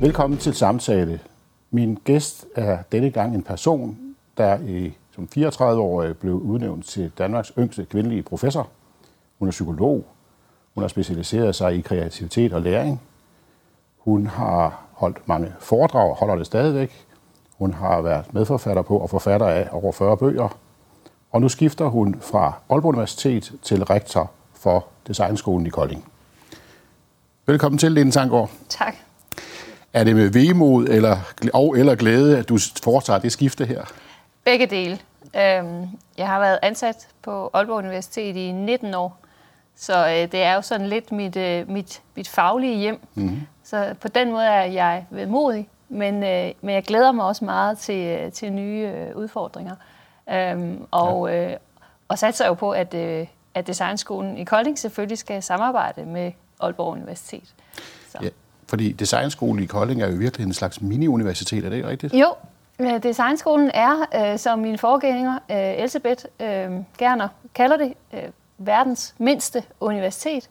Velkommen til samtale. Min gæst er denne gang en person, der i, som 34-årig blev udnævnt til Danmarks yngste kvindelige professor. Hun er psykolog. Hun har specialiseret sig i kreativitet og læring. Hun har holdt mange foredrag og holder det stadigvæk. Hun har været medforfatter på og forfatter af over 40 bøger. Og nu skifter hun fra Aalborg Universitet til rektor for Designskolen i Kolding. Velkommen til, Lene Sanggaard. Tak. Er det med vemod eller, og eller glæde, at du foretager det skifte her? Begge dele. Øhm, jeg har været ansat på Aalborg Universitet i 19 år, så øh, det er jo sådan lidt mit, øh, mit, mit faglige hjem. Mm-hmm. Så på den måde er jeg vedmodig, men, øh, men jeg glæder mig også meget til, til nye udfordringer. Øhm, og, ja. og satser jo på, at, at Designskolen i Kolding selvfølgelig skal samarbejde med Aalborg Universitet. Så. Ja, fordi Designskolen i Kolding er jo virkelig en slags mini-universitet, er det rigtigt? Jo, øh, Designskolen er, øh, som min forgænger øh, Elisabeth øh, Gerner kalder det, øh, verdens mindste universitet.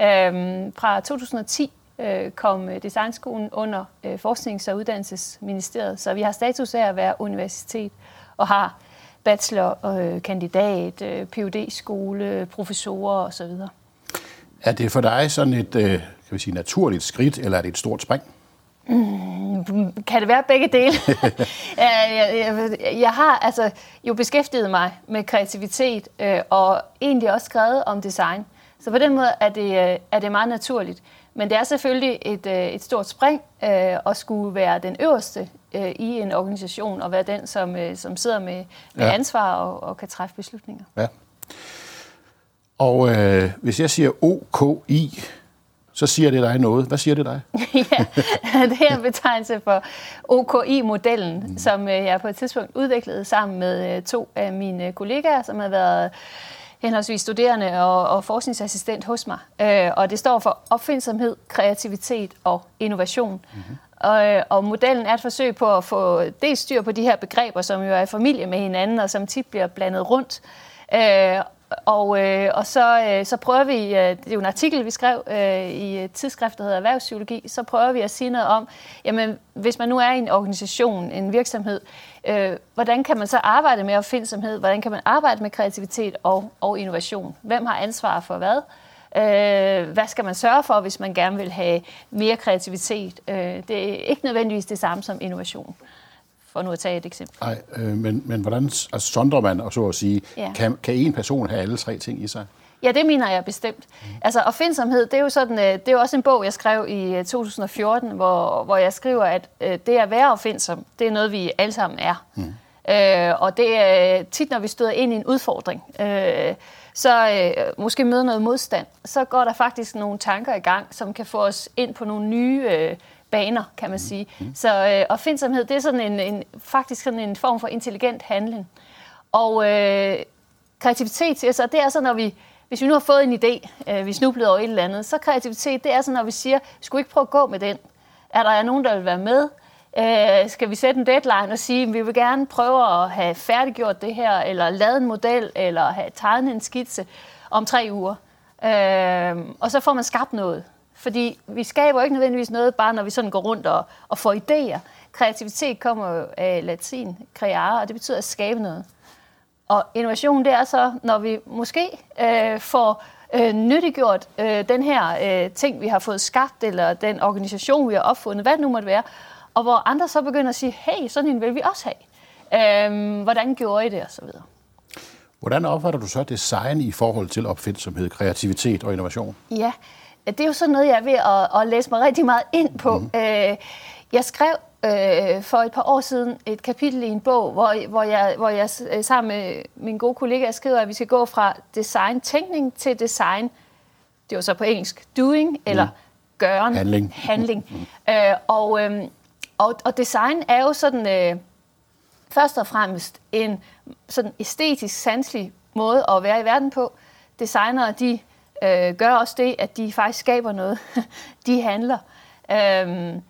Øh, fra 2010 øh, kom Designskolen under øh, Forsknings- og Uddannelsesministeriet, så vi har status af at være universitet og har bachelor, øh, kandidat, øh, PhD-skole, professorer osv. Er det for dig sådan et øh, kan vi sige, naturligt skridt, eller er det et stort spring? Mm, kan det være begge dele? jeg, jeg, jeg har altså jo beskæftiget mig med kreativitet øh, og egentlig også skrevet om design. Så på den måde er det, øh, er det meget naturligt. Men det er selvfølgelig et, øh, et stort spring øh, at skulle være den øverste øh, i en organisation og være den, som, øh, som sidder med, med ja. ansvar og, og kan træffe beslutninger. Ja. Og øh, hvis jeg siger OKI, så siger det dig noget. Hvad siger det dig? ja, det er en betegnelse for OKI-modellen, mm. som øh, jeg på et tidspunkt udviklede sammen med øh, to af mine kollegaer, som har været henholdsvis studerende og, og forskningsassistent hos mig. Øh, og det står for opfindsomhed, kreativitet og innovation. Mm-hmm. Og, og modellen er et forsøg på at få det styr på de her begreber, som jo er i familie med hinanden, og som tit bliver blandet rundt. Øh, og, øh, og så, øh, så prøver vi, øh, det er jo en artikel, vi skrev øh, i et tidsskrift, der hedder Erhvervspsykologi, så prøver vi at sige noget om, jamen hvis man nu er i en organisation, en virksomhed, øh, hvordan kan man så arbejde med opfindsomhed, hvordan kan man arbejde med kreativitet og, og innovation? Hvem har ansvar for hvad? Øh, hvad skal man sørge for, hvis man gerne vil have mere kreativitet? Øh, det er ikke nødvendigvis det samme som innovation for nu at tage et eksempel. Nej, øh, men, men hvordan altså, sondrer man, og så at sige, ja. kan, kan en person have alle tre ting i sig? Ja, det mener jeg bestemt. Mm. Altså, opfindsomhed, det er jo sådan, øh, det er jo også en bog, jeg skrev i 2014, øh, hvor, hvor jeg skriver, at øh, det at være opfindsom, det er noget, vi alle sammen er. Mm. Øh, og det er tit, når vi støder ind i en udfordring, øh, så øh, måske møder noget modstand, så går der faktisk nogle tanker i gang, som kan få os ind på nogle nye øh, baner, kan man sige. Mm. Så øh, opfindsomhed, det er sådan en, en, faktisk sådan en form for intelligent handling. Og øh, kreativitet, altså, det er så, når vi, hvis vi nu har fået en idé, øh, vi snublede over et eller andet, så kreativitet, det er så, når vi siger, skulle ikke prøve at gå med den? Er der nogen, der vil være med? Øh, skal vi sætte en deadline og sige, at vi vil gerne prøve at have færdiggjort det her, eller lavet en model, eller have tegnet en skitse om tre uger? Øh, og så får man skabt noget. Fordi vi skaber ikke nødvendigvis noget, bare når vi sådan går rundt og, og får idéer. Kreativitet kommer jo af latin, creare, og det betyder at skabe noget. Og innovation, det er så, når vi måske øh, får øh, nyttiggjort øh, den her øh, ting, vi har fået skabt, eller den organisation, vi har opfundet, hvad det nu måtte være, og hvor andre så begynder at sige, hey, sådan en vil vi også have. Øh, hvordan gjorde I det, og så videre. Hvordan opfatter du så design i forhold til opfindsomhed, kreativitet og innovation? Ja, det er jo sådan noget, jeg er ved at, at læse mig rigtig meget ind på. Mm. Øh, jeg skrev øh, for et par år siden et kapitel i en bog, hvor, hvor, jeg, hvor jeg øh, sammen med min gode kollega skriver, at vi skal gå fra design-tænkning til design, det var så på engelsk, doing, eller mm. gøren, handling. handling. Mm. Øh, og, øh, og, og design er jo sådan øh, først og fremmest en sådan æstetisk, sanselig måde at være i verden på. Designere, de øh, gør også det, at de faktisk skaber noget. de handler. Øhm,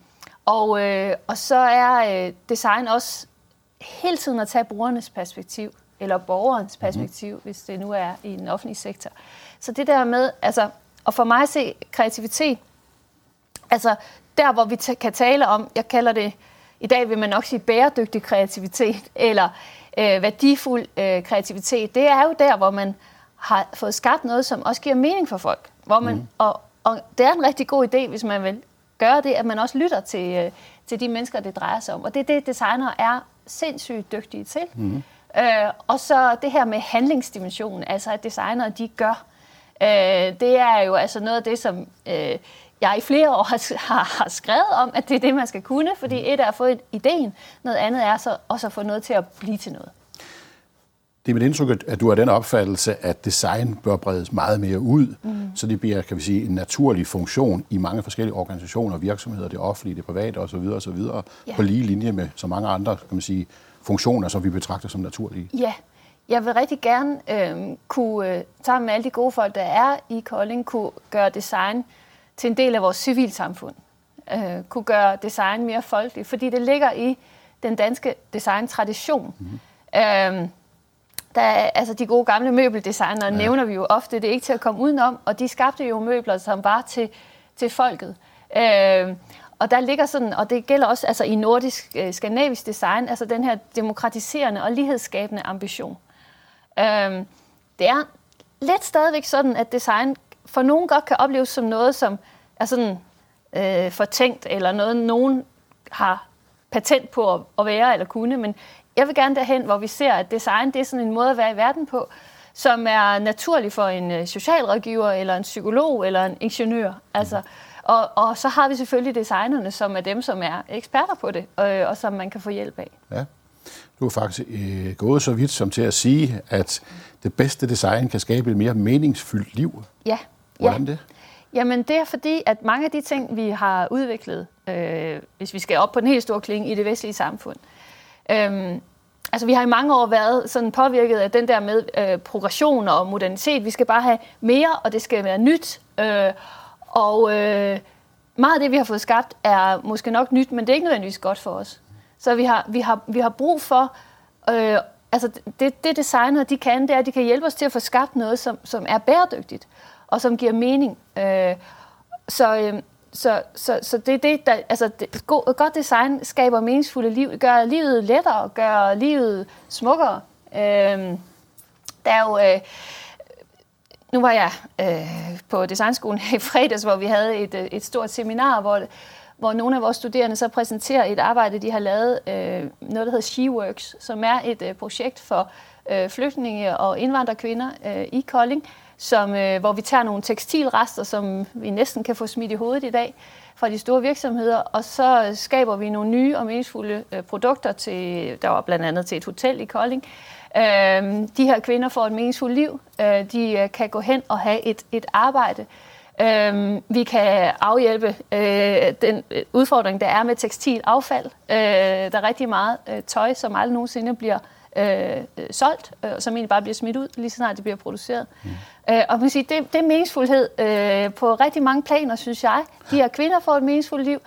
og, øh, og så er øh, design også hele tiden at tage brugernes perspektiv, eller borgerens mhm. perspektiv, mm-hmm. hvis det nu er i den offentlige sektor. Så det der med, altså, og for mig at se kreativitet, altså der, hvor vi kan tale om, jeg kalder det, i dag vil man nok sige bæredygtig kreativitet, eller øh, værdifuld øh, kreativitet, det er jo der, hvor man har fået skabt noget, som også giver mening for folk. Hvor man, mm. og, og det er en rigtig god idé, hvis man vil gøre det, at man også lytter til, øh, til de mennesker, det drejer sig om. Og det er det, designer er sindssygt dygtige til. Mm. Øh, og så det her med handlingsdimensionen, altså at designere de gør. Øh, det er jo altså noget af det, som øh, jeg i flere år har, har, har skrevet om, at det er det, man skal kunne, fordi et er at få ideen, noget andet er så også at få noget til at blive til noget. Det er mit indtryk, at du har den opfattelse, at design bør bredes meget mere ud, mm. så det bliver kan vi sige, en naturlig funktion i mange forskellige organisationer, virksomheder, det offentlige, det private osv. osv. Ja. på lige linje med så mange andre kan man sige, funktioner, som vi betragter som naturlige. Ja, jeg vil rigtig gerne øh, kunne, sammen med alle de gode folk, der er i Kolding, kunne gøre design til en del af vores civilsamfund. Øh, kunne gøre design mere folkeligt, fordi det ligger i den danske designtradition. Mm. Øh, der er, altså de gode gamle møbeldesignere ja. nævner vi jo ofte, det er ikke til at komme udenom, og de skabte jo møbler, som var til, til folket. Øh, og der ligger sådan, og det gælder også altså i nordisk, øh, skandinavisk design, altså den her demokratiserende og lighedsskabende ambition. Øh, det er lidt stadigvæk sådan, at design for nogen godt kan opleves som noget, som er sådan øh, fortænkt, eller noget, nogen har patent på at, at være eller kunne, men jeg vil gerne derhen, hvor vi ser, at design det er sådan en måde at være i verden på, som er naturlig for en øh, socialrådgiver, eller en psykolog, eller en ingeniør. Altså, og, og så har vi selvfølgelig designerne, som er dem, som er eksperter på det, og, og som man kan få hjælp af. Ja. Du er faktisk øh, gået så vidt som til at sige, at det bedste design kan skabe et mere meningsfyldt liv. Ja. Hvordan ja. det? Jamen det er fordi, at mange af de ting, vi har udviklet, øh, hvis vi skal op på den helt store klinge i det vestlige samfund, øh, Øhm, altså vi har i mange år været sådan påvirket af den der med øh, progression og modernitet. Vi skal bare have mere, og det skal være nyt. Øh, og øh, meget af det, vi har fået skabt, er måske nok nyt, men det er ikke nødvendigvis godt for os. Så vi har, vi har, vi har brug for, øh, altså det, det designer de kan, det er, at de kan hjælpe os til at få skabt noget, som, som er bæredygtigt, og som giver mening. Øh, så, øh, så, så, så det er det, der, altså det, godt design skaber meningsfulde liv, gør livet lettere, gør livet smukkere. Øh, der er jo, øh, nu var jeg øh, på designskolen i fredags, hvor vi havde et, øh, et stort seminar, hvor, hvor nogle af vores studerende så præsenterer et arbejde, de har lavet, øh, noget der hedder SheWorks, som er et øh, projekt for øh, flygtninge og indvandrerkvinder øh, i Kolding, som, øh, hvor vi tager nogle tekstilrester, som vi næsten kan få smidt i hovedet i dag, fra de store virksomheder, og så skaber vi nogle nye og meningsfulde øh, produkter til, der var blandt andet til et hotel i Kolding. Øh, de her kvinder får et meningsfuldt liv. Øh, de øh, kan gå hen og have et, et arbejde. Øh, vi kan afhjælpe øh, den øh, udfordring, der er med tekstilaffald. Øh, der er rigtig meget øh, tøj, som aldrig nogensinde bliver øh, øh solgt, øh, som egentlig bare bliver smidt ud, lige så snart det bliver produceret. Mm. Øh, og man siger, det, det er meningsfuldhed øh, på rigtig mange planer, synes jeg. De her kvinder får et meningsfuldt liv.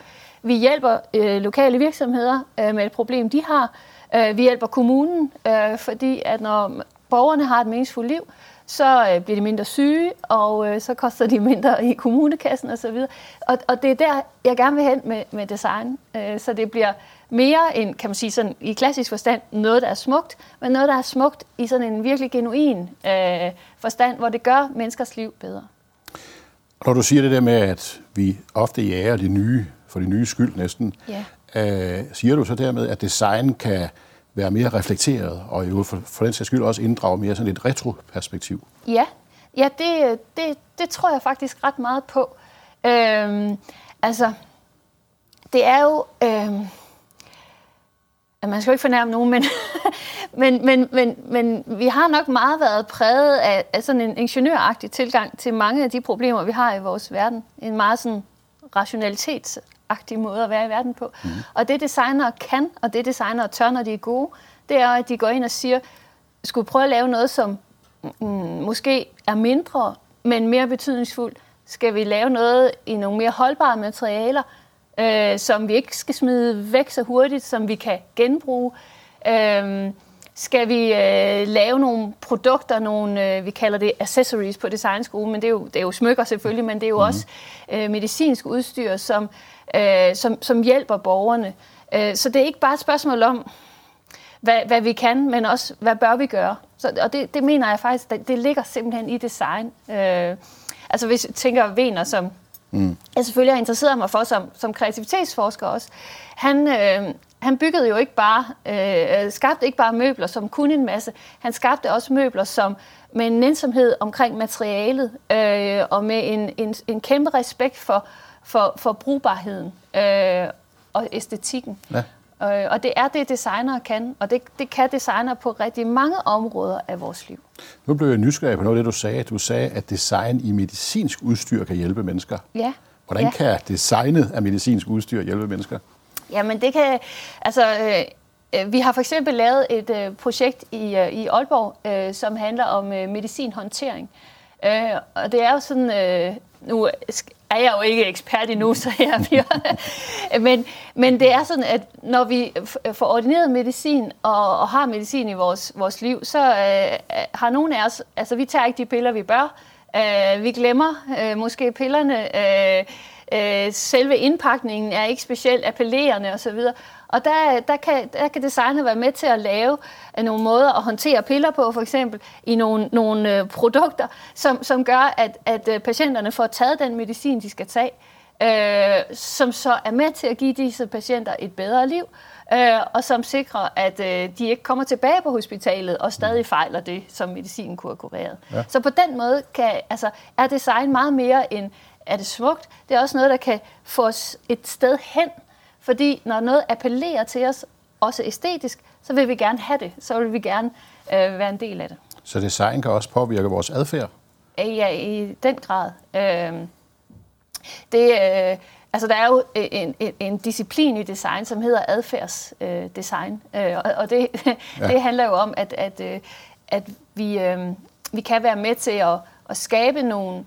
Vi hjælper øh, lokale virksomheder øh, med et problem, de har. Øh, vi hjælper kommunen, øh, fordi at når borgerne har et meningsfuldt liv, så øh, bliver de mindre syge, og øh, så koster de mindre i kommunekassen osv. Og, og det er der, jeg gerne vil hen med, med design. Øh, så det bliver mere end, kan man sige sådan, i klassisk forstand, noget, der er smukt, men noget, der er smukt i sådan en virkelig genuin øh, forstand, hvor det gør menneskers liv bedre. Når du siger det der med, at vi ofte jager det nye, for det nye skyld næsten, ja. øh, siger du så dermed, at design kan være mere reflekteret, og jo for, for den sags skyld også inddrage mere sådan et retroperspektiv? Ja, ja det, det, det tror jeg faktisk ret meget på. Øhm, altså, det er jo... Øhm, man skal jo ikke fornærme nogen, men, men, men, men, men vi har nok meget været præget af, af sådan en ingeniøragtig tilgang til mange af de problemer, vi har i vores verden. En meget sådan rationalitetsagtig måde at være i verden på. Mm. Og det designere kan, og det designere tør, når de er gode, det er, at de går ind og siger, skulle prøve at lave noget, som mm, måske er mindre, men mere betydningsfuldt. Skal vi lave noget i nogle mere holdbare materialer? Øh, som vi ikke skal smide væk så hurtigt, som vi kan genbruge. Øh, skal vi øh, lave nogle produkter, nogle, øh, vi kalder det accessories på designskole, men det er jo, det er jo smykker selvfølgelig, men det er jo mm. også øh, medicinsk udstyr, som, øh, som, som hjælper borgerne. Øh, så det er ikke bare et spørgsmål om, hvad, hvad vi kan, men også, hvad bør vi gøre. Så, og det, det mener jeg faktisk, det, det ligger simpelthen i design. Øh, altså hvis jeg tænker Vener, som mm. jeg selvfølgelig har interesseret mig for som, som kreativitetsforsker også, han, øh, han byggede jo ikke bare, øh, skabte ikke bare møbler, som kunne en masse. Han skabte også møbler, som med en nænsomhed omkring materialet, øh, og med en, en, en kæmpe respekt for, for, for brugbarheden øh, og æstetikken. Ja. Øh, og det er det, designere kan, og det, det kan designer på rigtig mange områder af vores liv. Nu blev jeg nysgerrig på noget af det, du sagde. Du sagde, at design i medicinsk udstyr kan hjælpe mennesker. Ja. Hvordan ja. kan designet af medicinsk udstyr hjælpe mennesker? Jamen det kan, altså øh, øh, vi har for eksempel lavet et øh, projekt i, øh, i Aalborg, øh, som handler om øh, medicinhåndtering. Øh, Øh, og det er jo sådan, øh, nu er jeg jo ikke ekspert endnu, så jeg bliver, men, men det er sådan, at når vi får ordineret medicin og, og har medicin i vores, vores liv, så øh, øh har nogle af os, altså vi tager ikke de piller, vi bør, øh, vi glemmer øh, måske pillerne, øh, Øh, selve indpakningen er ikke specielt appellerende osv. Og der, der, kan, der kan designer være med til at lave øh, nogle måder at håndtere piller på, for eksempel i nogle, nogle øh, produkter, som, som gør, at, at øh, patienterne får taget den medicin, de skal tage, øh, som så er med til at give disse patienter et bedre liv, øh, og som sikrer, at øh, de ikke kommer tilbage på hospitalet og stadig fejler det, som medicinen kunne have kureret. Ja. Så på den måde kan, altså, er design meget mere end er det smukt. Det er også noget, der kan få os et sted hen, fordi når noget appellerer til os, også æstetisk, så vil vi gerne have det. Så vil vi gerne øh, være en del af det. Så design kan også påvirke vores adfærd? Ja, i den grad. Øh, det, øh, altså, der er jo en, en, en disciplin i design, som hedder adfærdsdesign. Øh, og og det, ja. det handler jo om, at, at, øh, at vi, øh, vi kan være med til at, at skabe nogle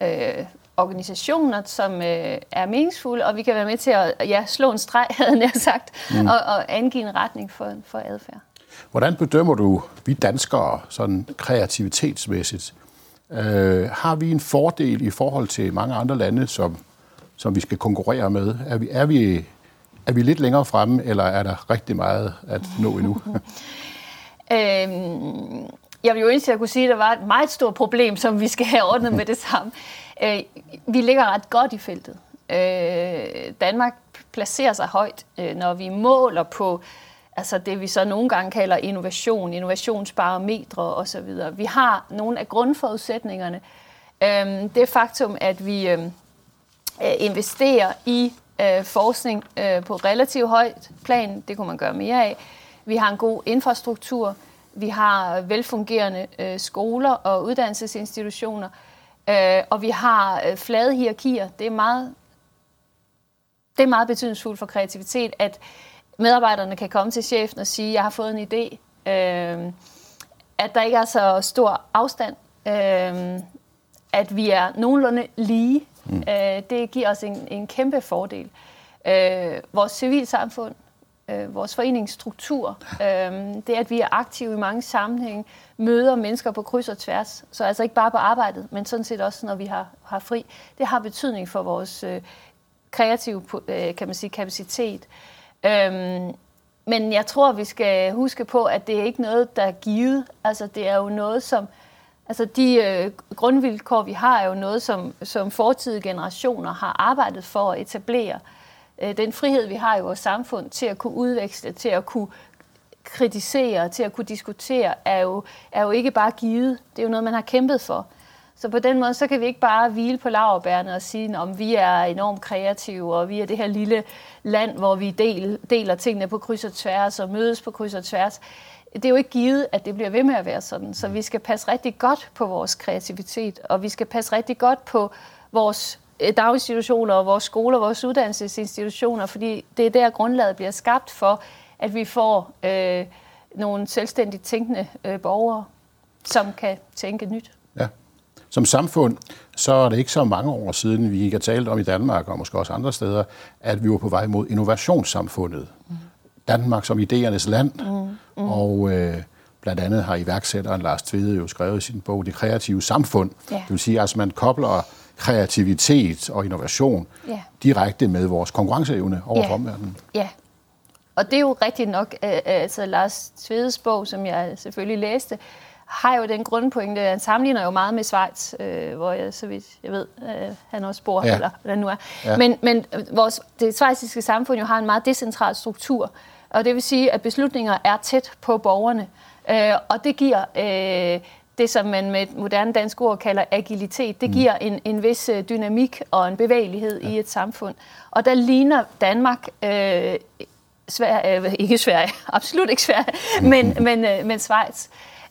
øh, organisationer, som øh, er meningsfulde, og vi kan være med til at ja, slå en streg, havde jeg sagt, mm. og, og angive en retning for, for adfærd. Hvordan bedømmer du vi danskere sådan kreativitetsmæssigt? Øh, har vi en fordel i forhold til mange andre lande, som, som vi skal konkurrere med? Er vi, er, vi, er vi lidt længere fremme, eller er der rigtig meget at nå endnu? øhm, jeg vil jo ønske, at jeg kunne sige, at der var et meget stort problem, som vi skal have ordnet med det samme. Øh, vi ligger ret godt i feltet. Øh, Danmark placerer sig højt, øh, når vi måler på altså det, vi så nogle gange kalder innovation, innovationsbarometre osv. Vi har nogle af grundforudsætningerne. Øh, det faktum, at vi øh, øh, investerer i øh, forskning øh, på relativt højt plan, det kunne man gøre mere af. Vi har en god infrastruktur, vi har velfungerende øh, skoler og uddannelsesinstitutioner, Øh, og vi har øh, flade hierarkier. Det er meget, det er meget betydningsfuldt for kreativitet, at medarbejderne kan komme til chefen og sige, jeg har fået en idé. Øh, at der ikke er så stor afstand. Øh, at vi er nogenlunde lige. Mm. Øh, det giver os en, en kæmpe fordel. Øh, vores civilsamfund øh, vores foreningsstruktur. Øh, det, at vi er aktive i mange sammenhænge, møder mennesker på kryds og tværs. Så altså ikke bare på arbejdet, men sådan set også, når vi har, har fri. Det har betydning for vores øh, kreative øh, kan man sige, kapacitet. Øh, men jeg tror, vi skal huske på, at det er ikke noget, der er givet. Altså, det er jo noget, som... Altså, de øh, grundvilkår, vi har, er jo noget, som, som fortidige generationer har arbejdet for at etablere. Øh, Øh, den frihed, vi har i vores samfund til at kunne udveksle, til at kunne kritisere, til at kunne diskutere, er jo, er jo ikke bare givet. Det er jo noget, man har kæmpet for. Så på den måde, så kan vi ikke bare hvile på laverbærene og sige, om vi er enormt kreative, og vi er det her lille land, hvor vi del, deler tingene på kryds og tværs, og mødes på kryds og tværs. Det er jo ikke givet, at det bliver ved med at være sådan. Så vi skal passe rigtig godt på vores kreativitet, og vi skal passe rigtig godt på vores daginstitutioner og vores skoler, vores uddannelsesinstitutioner, fordi det er der grundlaget bliver skabt for, at vi får øh, nogle selvstændigt tænkende øh, borgere, som kan tænke nyt. Ja. Som samfund, så er det ikke så mange år siden, vi ikke har talt om i Danmark, og måske også andre steder, at vi var på vej mod innovationssamfundet. Mm. Danmark som idéernes land. Mm. Mm. Og øh, Blandt andet har iværksætteren Lars Tvede jo skrevet i sin bog Det kreative samfund. Ja. Det vil sige, at altså, man kobler kreativitet og innovation ja. direkte med vores konkurrenceevne over ja. omverdenen. Ja, og det er jo rigtigt nok, altså Lars Tvedes bog, som jeg selvfølgelig læste, har jo den grundpointe, at han sammenligner jo meget med Schweiz, øh, hvor jeg, så vidt jeg ved, øh, han også bor, ja. eller hvordan nu er. Ja. Men, men vores, det schweiziske samfund jo har en meget decentral struktur, og det vil sige, at beslutninger er tæt på borgerne, øh, og det giver... Øh, det, som man med et moderne dansk ord kalder agilitet, det mm. giver en, en vis øh, dynamik og en bevægelighed ja. i et samfund. Og der ligner Danmark øh, Sverige, øh, ikke Sverige, absolut ikke Sverige, men, men, øh, men Schweiz.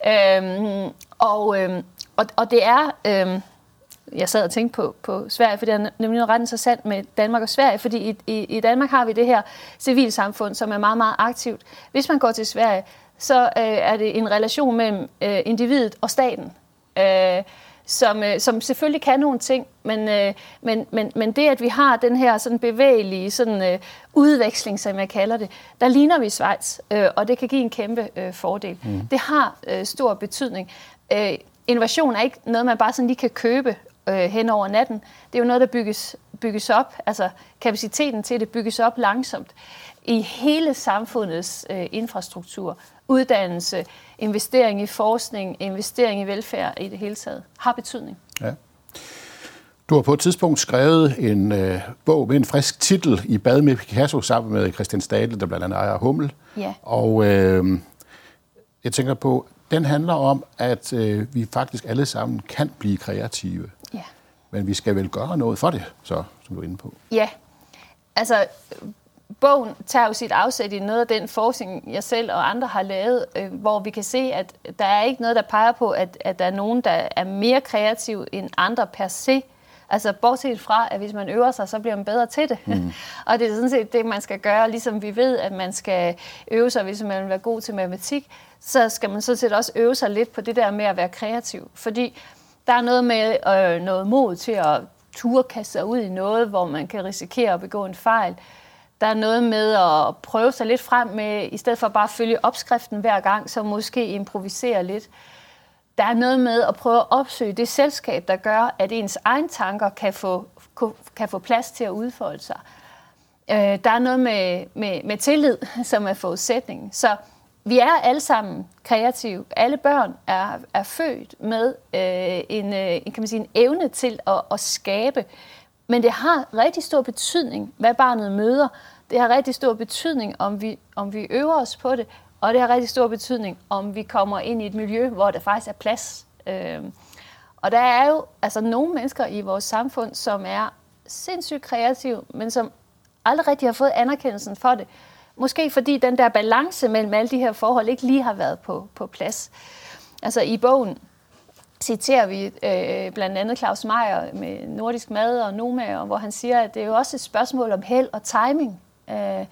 Øhm, og, øhm, og, og det er... Øhm, jeg sad og tænkte på, på Sverige, for det er nemlig ret interessant med Danmark og Sverige, fordi i, i, i Danmark har vi det her civilsamfund, som er meget, meget aktivt. Hvis man går til Sverige, så øh, er det en relation mellem øh, individet og staten. Øh, som, øh, som selvfølgelig kan nogle ting, men, øh, men, men, men det, at vi har den her sådan bevægelige sådan, øh, udveksling, som jeg kalder det, der ligner vi Schweiz, øh, og det kan give en kæmpe øh, fordel. Mm. Det har øh, stor betydning. Øh, innovation er ikke noget, man bare sådan lige kan købe øh, hen over natten. Det er jo noget, der bygges, bygges op, altså kapaciteten til det bygges op langsomt i hele samfundets øh, infrastruktur, uddannelse, investering i forskning, investering i velfærd i det hele taget, har betydning. Ja. Du har på et tidspunkt skrevet en øh, bog med en frisk titel i bad med Picasso sammen med Christian Stadle, der blandt andet ejer Hummel. Ja. Og øh, jeg tænker på, den handler om, at øh, vi faktisk alle sammen kan blive kreative. Ja. Men vi skal vel gøre noget for det, så, som du er inde på. Ja, altså bogen tager jo sit afsæt i noget af den forskning, jeg selv og andre har lavet, øh, hvor vi kan se, at der er ikke noget, der peger på, at, at der er nogen, der er mere kreativ end andre per se. Altså bortset fra, at hvis man øver sig, så bliver man bedre til det. Mm. og det er sådan set det, man skal gøre, ligesom vi ved, at man skal øve sig, hvis man vil være god til matematik, så skal man sådan set også øve sig lidt på det der med at være kreativ. Fordi der er noget med øh, noget mod til at turde kaste sig ud i noget, hvor man kan risikere at begå en fejl. Der er noget med at prøve sig lidt frem med, i stedet for bare at følge opskriften hver gang, så måske improvisere lidt. Der er noget med at prøve at opsøge det selskab, der gør, at ens egne tanker kan få, kan få plads til at udfolde sig. Øh, der er noget med, med, med tillid, som er forudsætningen. Så vi er alle sammen kreative. Alle børn er, er født med øh, en, øh, en, kan man sige, en evne til at, at skabe. Men det har rigtig stor betydning, hvad barnet møder. Det har rigtig stor betydning, om vi, om vi øver os på det. Og det har rigtig stor betydning, om vi kommer ind i et miljø, hvor der faktisk er plads. Øh, og der er jo altså nogle mennesker i vores samfund, som er sindssygt kreative, men som aldrig rigtig har fået anerkendelsen for det. Måske fordi den der balance mellem alle de her forhold ikke lige har været på, på plads. Altså i bogen citerer vi øh, blandt andet Claus Meier med Nordisk Mad og Noma, hvor han siger, at det er jo også et spørgsmål om held og timing. Øh,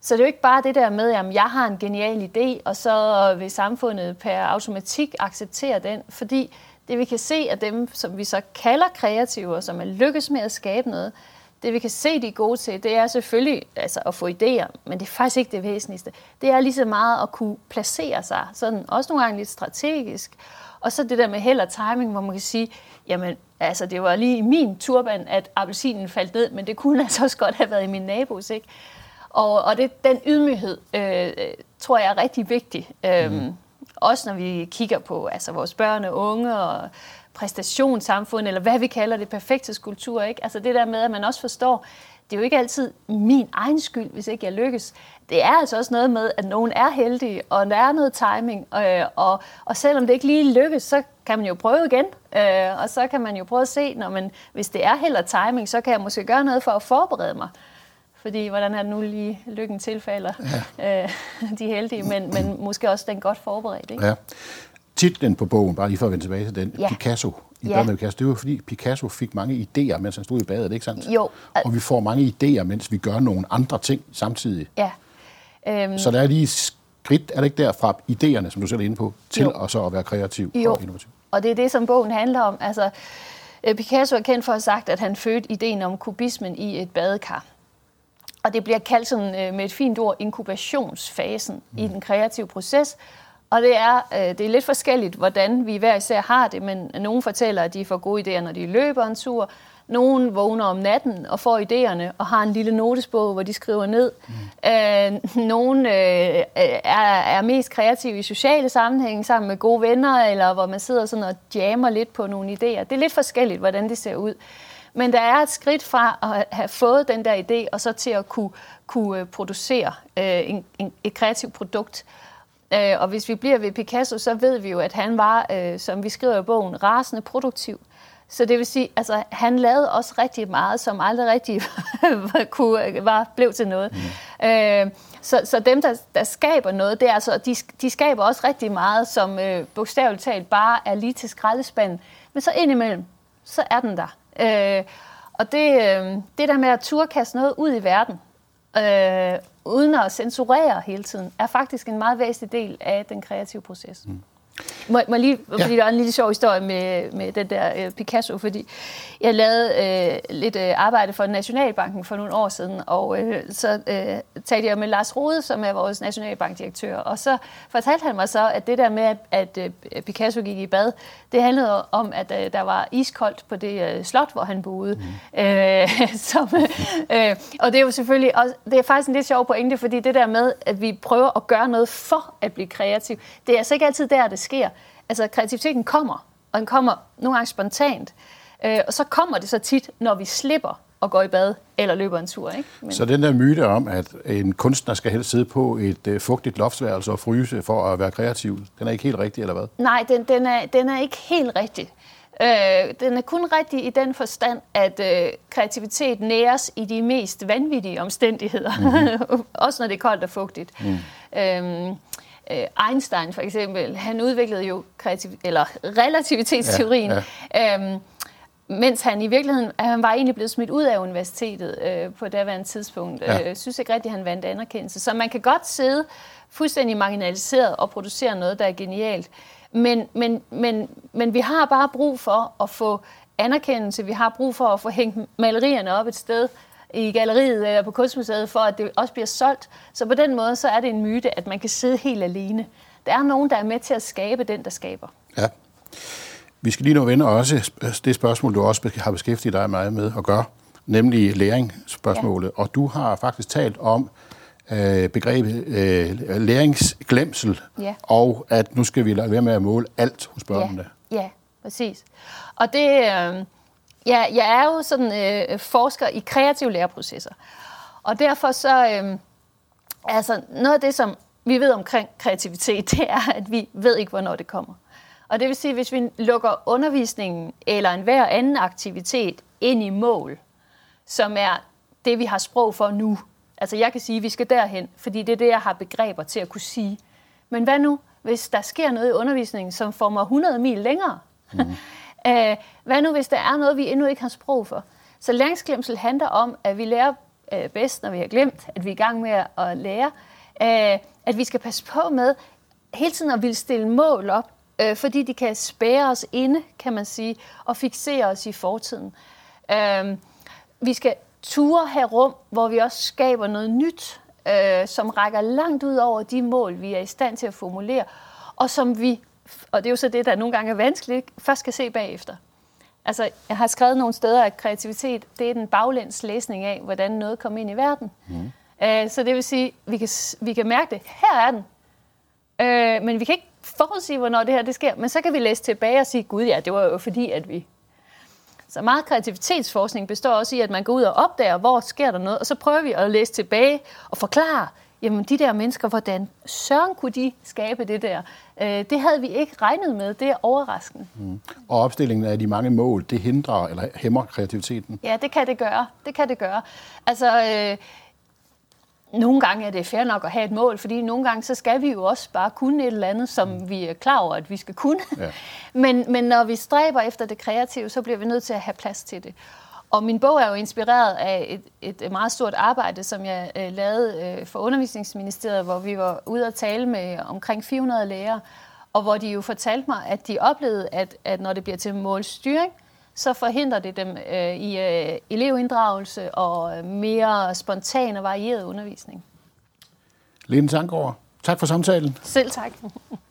så det er jo ikke bare det der med, at jeg har en genial idé, og så vil samfundet per automatik acceptere den, fordi det vi kan se af dem, som vi så kalder kreative, og som er lykkes med at skabe noget, det vi kan se, de er gode til, det er selvfølgelig altså, at få idéer, men det er faktisk ikke det væsentligste. Det er lige så meget at kunne placere sig, sådan også nogle gange lidt strategisk. Og så det der med held og timing, hvor man kan sige, jamen, altså det var lige i min turban, at appelsinen faldt ned, men det kunne altså også godt have været i min nabos, ikke? Og, og det, den ydmyghed, øh, tror jeg er rigtig vigtig. Øhm, mm. Også når vi kigger på altså, vores børn og unge og præstationssamfund, eller hvad vi kalder det, perfekthedskultur. Ikke? Altså det der med, at man også forstår, det er jo ikke altid min egen skyld, hvis ikke jeg lykkes. Det er altså også noget med, at nogen er heldige, og der er noget timing, øh, og, og selvom det ikke lige lykkes, så kan man jo prøve igen, øh, og så kan man jo prøve at se, når man, hvis det er held og timing, så kan jeg måske gøre noget for at forberede mig. Fordi hvordan er det nu lige lykken tilfælder ja. øh, de heldige, men, men måske også den godt forberedt. Ikke? Ja titlen på bogen, bare lige for at vende tilbage til den, ja. Picasso. I ja. Picasso. Det var fordi Picasso fik mange idéer, mens han stod i badet, ikke sandt? Jo. Og vi får mange idéer, mens vi gør nogle andre ting samtidig. Ja. Øhm. Så der er lige skridt, er det ikke der, fra idéerne, som du selv er inde på, til jo. og så at være kreativ jo. og innovativ? og det er det, som bogen handler om. Altså, øh, Picasso er kendt for at have sagt, at han fødte ideen om kubismen i et badekar. Og det bliver kaldt sådan, øh, med et fint ord inkubationsfasen mm. i den kreative proces, Og det er, øh, det er lidt forskelligt, hvordan vi hver især har det, men nogen fortæller, at de får gode idéer, når de løber en tur. Nogen vågner om natten og får idéerne og har en lille notesbog, hvor de skriver ned. Mm. Øh, nogen øh, er, er mest kreative i sociale sammenhænge sammen med gode venner, eller hvor man sidder sådan og jammer lidt på nogle idéer. Det er lidt forskelligt, hvordan det ser ud. Men der er et skridt fra at have fået den der idé, og så til at kunne, kunne producere øh, en, en, et kreativt produkt. Øh, og hvis vi bliver ved Picasso, så ved vi jo, at han var, øh, som vi skriver i bogen, rasende produktiv. Så det vil sige, altså han lavede også rigtig meget, som aldrig rigtig kunne, var, blev til noget. Mm. Øh, så, så dem, der, der skaber noget, det er altså, de, de skaber også rigtig meget, som øh, bogstaveligt talt bare er lige til skraldespanden. Men så indimellem, så er den der. Øh, og det, øh, det der med at turkaste noget ud i verden, øh, uden at censurere hele tiden, er faktisk en meget væsentlig del af den kreative proces. Mm. Må, må lige, ja. fordi der er en lille sjov historie med, med den der øh, Picasso, fordi jeg lavede øh, lidt øh, arbejde for Nationalbanken for nogle år siden, og øh, så øh, talte jeg med Lars Rode, som er vores nationalbankdirektør, og så fortalte han mig så, at det der med, at, at øh, Picasso gik i bad, det handlede om, at øh, der var iskoldt på det øh, slot, hvor han boede. Mm. Øh, som, øh, og det er jo selvfølgelig også, det er faktisk en lidt sjov pointe, fordi det der med, at vi prøver at gøre noget for at blive kreativ, det er altså ikke altid der, det sker. Altså kreativiteten kommer, og den kommer nogle gange spontant. Øh, og så kommer det så tit, når vi slipper og går i bad eller løber en tur. Ikke? Men... Så den der myte om, at en kunstner skal helst sidde på et uh, fugtigt loftsværelse og fryse for at være kreativ, den er ikke helt rigtig, eller hvad? Nej, den, den, er, den er ikke helt rigtig. Øh, den er kun rigtig i den forstand, at øh, kreativitet næres i de mest vanvittige omstændigheder. Mm-hmm. Også når det er koldt og fugtigt. Mm. Øh, Einstein for eksempel, han udviklede jo kreativ- eller relativitetsteorien. Ja, ja. Øhm, mens han i virkeligheden, han var egentlig blevet smidt ud af universitetet øh, på daværende tidspunkt. Ja. Øh, synes ikke rigtigt, at han vandt anerkendelse. Så man kan godt sidde fuldstændig marginaliseret og producere noget, der er genialt. Men, men, men, men vi har bare brug for at få anerkendelse. Vi har brug for at få hængt malerierne op et sted i galleriet eller på kunstmuseet, for at det også bliver solgt. Så på den måde så er det en myte, at man kan sidde helt alene. Der er nogen, der er med til at skabe den, der skaber. Ja. Vi skal lige nu vende også det spørgsmål, du også har beskæftiget dig meget med at gøre, nemlig læringsspørgsmålet. Ja. Og du har faktisk talt om øh, begrebet øh, læringsglemsel, ja. og at nu skal vi lade være med at måle alt hos børnene. Ja, ja præcis. Og det, øh, ja, jeg er jo sådan øh, forsker i kreative læreprocesser. Og derfor så, øh, altså noget af det, som vi ved omkring kreativitet, det er, at vi ved ikke, hvornår det kommer. Og det vil sige, hvis vi lukker undervisningen eller en hver anden aktivitet ind i mål, som er det, vi har sprog for nu. Altså jeg kan sige, at vi skal derhen, fordi det er det, jeg har begreber til at kunne sige. Men hvad nu, hvis der sker noget i undervisningen, som får mig 100 mil længere? Mm. hvad nu, hvis der er noget, vi endnu ikke har sprog for? Så læringsglemsel handler om, at vi lærer øh, bedst, når vi har glemt, at vi er i gang med at lære. Øh, at vi skal passe på med hele tiden at ville stille mål op, øh, fordi de kan spære os inde, kan man sige, og fixere os i fortiden. Øh, vi skal ture have rum, hvor vi også skaber noget nyt, øh, som rækker langt ud over de mål, vi er i stand til at formulere, og som vi, og det er jo så det, der nogle gange er vanskeligt, først skal se bagefter. Altså, jeg har skrevet nogle steder, at kreativitet, det er den baglæns læsning af, hvordan noget kommer ind i verden. Mm. Øh, så det vil sige, vi kan, vi kan mærke det. Her er den. Øh, men vi kan ikke forudsige, hvornår det her det sker, men så kan vi læse tilbage og sige, gud ja, det var jo fordi, at vi... Så meget kreativitetsforskning består også i, at man går ud og opdager, hvor sker der noget, og så prøver vi at læse tilbage og forklare, jamen de der mennesker, hvordan søren kunne de skabe det der? Øh, det havde vi ikke regnet med, det er overraskende. Mm. Og opstillingen af de mange mål, det hindrer eller hæmmer kreativiteten? Ja, det kan det gøre. Det kan det gøre. Altså, øh, nogle gange er det fair nok at have et mål, fordi nogle gange så skal vi jo også bare kunne et eller andet, som mm. vi er klar over, at vi skal kunne. Ja. men, men når vi stræber efter det kreative, så bliver vi nødt til at have plads til det. Og min bog er jo inspireret af et, et meget stort arbejde, som jeg øh, lavede øh, for Undervisningsministeriet, hvor vi var ude at tale med omkring 400 lærere, og hvor de jo fortalte mig, at de oplevede, at, at når det bliver til målstyring, så forhindrer det dem øh, i øh, elevinddragelse og øh, mere spontan og varieret undervisning. Lene Tankgaard, tak for samtalen. Selv tak.